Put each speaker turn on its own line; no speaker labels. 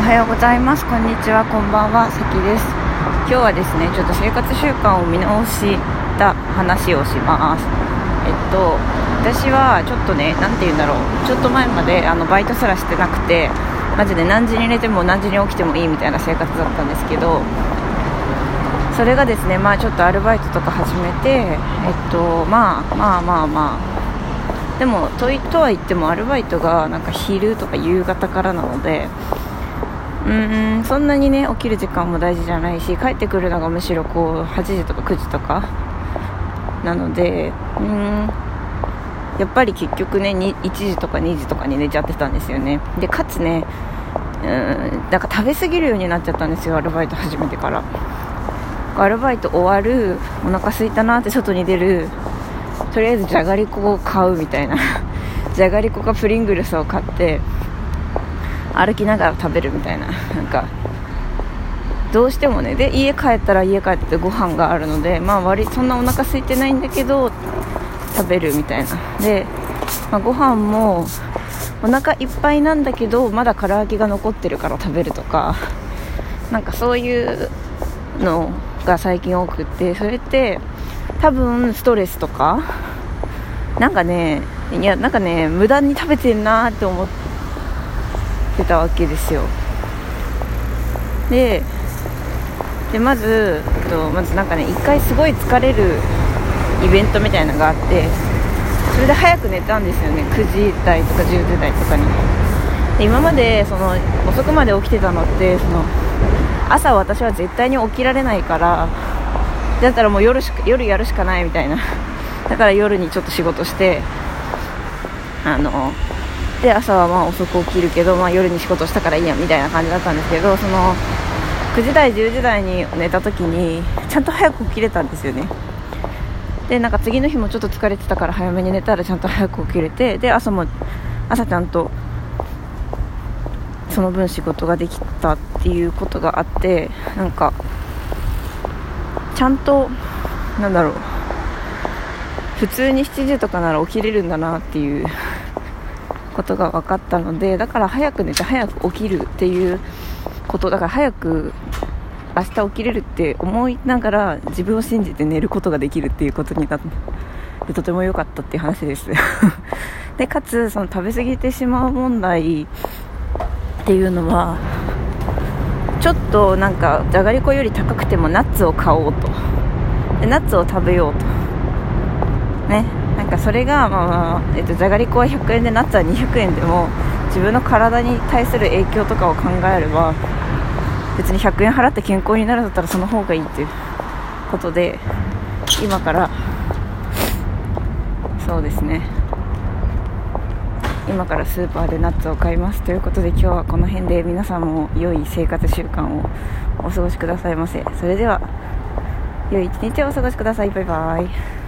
おはようございます。こんにちは。こんばんは。さきです。今日はですねちょっと生活習慣を見直した話をします。えっと私はちょっとね何て言うんだろう。ちょっと前まであのバイトすらしてなくてマジで何時に寝ても何時に起きてもいいみたいな生活だったんですけどそれがですねまあちょっとアルバイトとか始めてえっとまあまあまあまあ。でもととは言ってもアルバイトがなんか昼とか夕方からなのでうんそんなにね起きる時間も大事じゃないし帰ってくるのがむしろこう8時とか9時とか。なのでうん。やっぱり結局ね1時とか2時とかに寝ちゃってたんですよね。でかつねうんなんか食べ過ぎるようになっちゃったんですよアルバイト始めてから。アルバイト終わるお腹空いたなって外に出るとりあえずじゃがりこを買うみたいな。じゃがりこかプリングルスを買って歩きながら食べるみたいな。なんかどうしてもね。で家帰ったら家帰ってご飯があるのでまあ割そんなお腹空いてないんだけど食べるみたいな。で、まあ、ご飯もお腹いっぱいなんだけどまだ唐揚げが残ってるから食べるとか。なんかそういうのが最近多くってそれって多分ストレスとか。なんかねいやなんかね無駄に食べてんなって思ってたわけですよ。ででまずとまずなんかね1回すごい疲れるイベントみたいなのがあってそれで早く寝たんですよね。9時台とか10時台とかに。で今までその遅くまで起きてたのってその朝私は絶対に起きられないからだったらもう夜しか夜やるしかないみたいな。だから夜にちょっと仕事してあので朝はまあ遅く起きるけど、まあ、夜に仕事したからいいやみたいな感じだったんですけどその9時台10時台に寝た時にちゃんと早く起きれたんですよね。でなんか次の日もちょっと疲れてたから早めに寝たらちゃんと早く起きれてで朝も朝ちゃんとその分仕事ができたっていうことがあってなんかちゃんとなんだろう。普通に7時とかなら起きれるんだなっていうことが分かったのでだから早く寝て早く起きるっていうことだから早く明日起きれるって思いながら自分を信じて寝ることができるっていうことになってとても良かったっていう話です。でかつその食べ過ぎてしまう問題っていうのはちょっとなんかじゃがりこより高くてもナッツを買おうと。でナッツを食べようと。ね。かそれが、まあえっと、じゃがりこは100円でナッツは200円でも自分の体に対する影響とかを考えれば別に100円払って健康になるんだったらその方がいいっていうことで今からそうですね。今からスーパーでナッツを買います。ということで今日はこの辺で皆さんも良い生活習慣をお過ごしくださいませ。それでは良い一日をお過ごしください。バイバイ。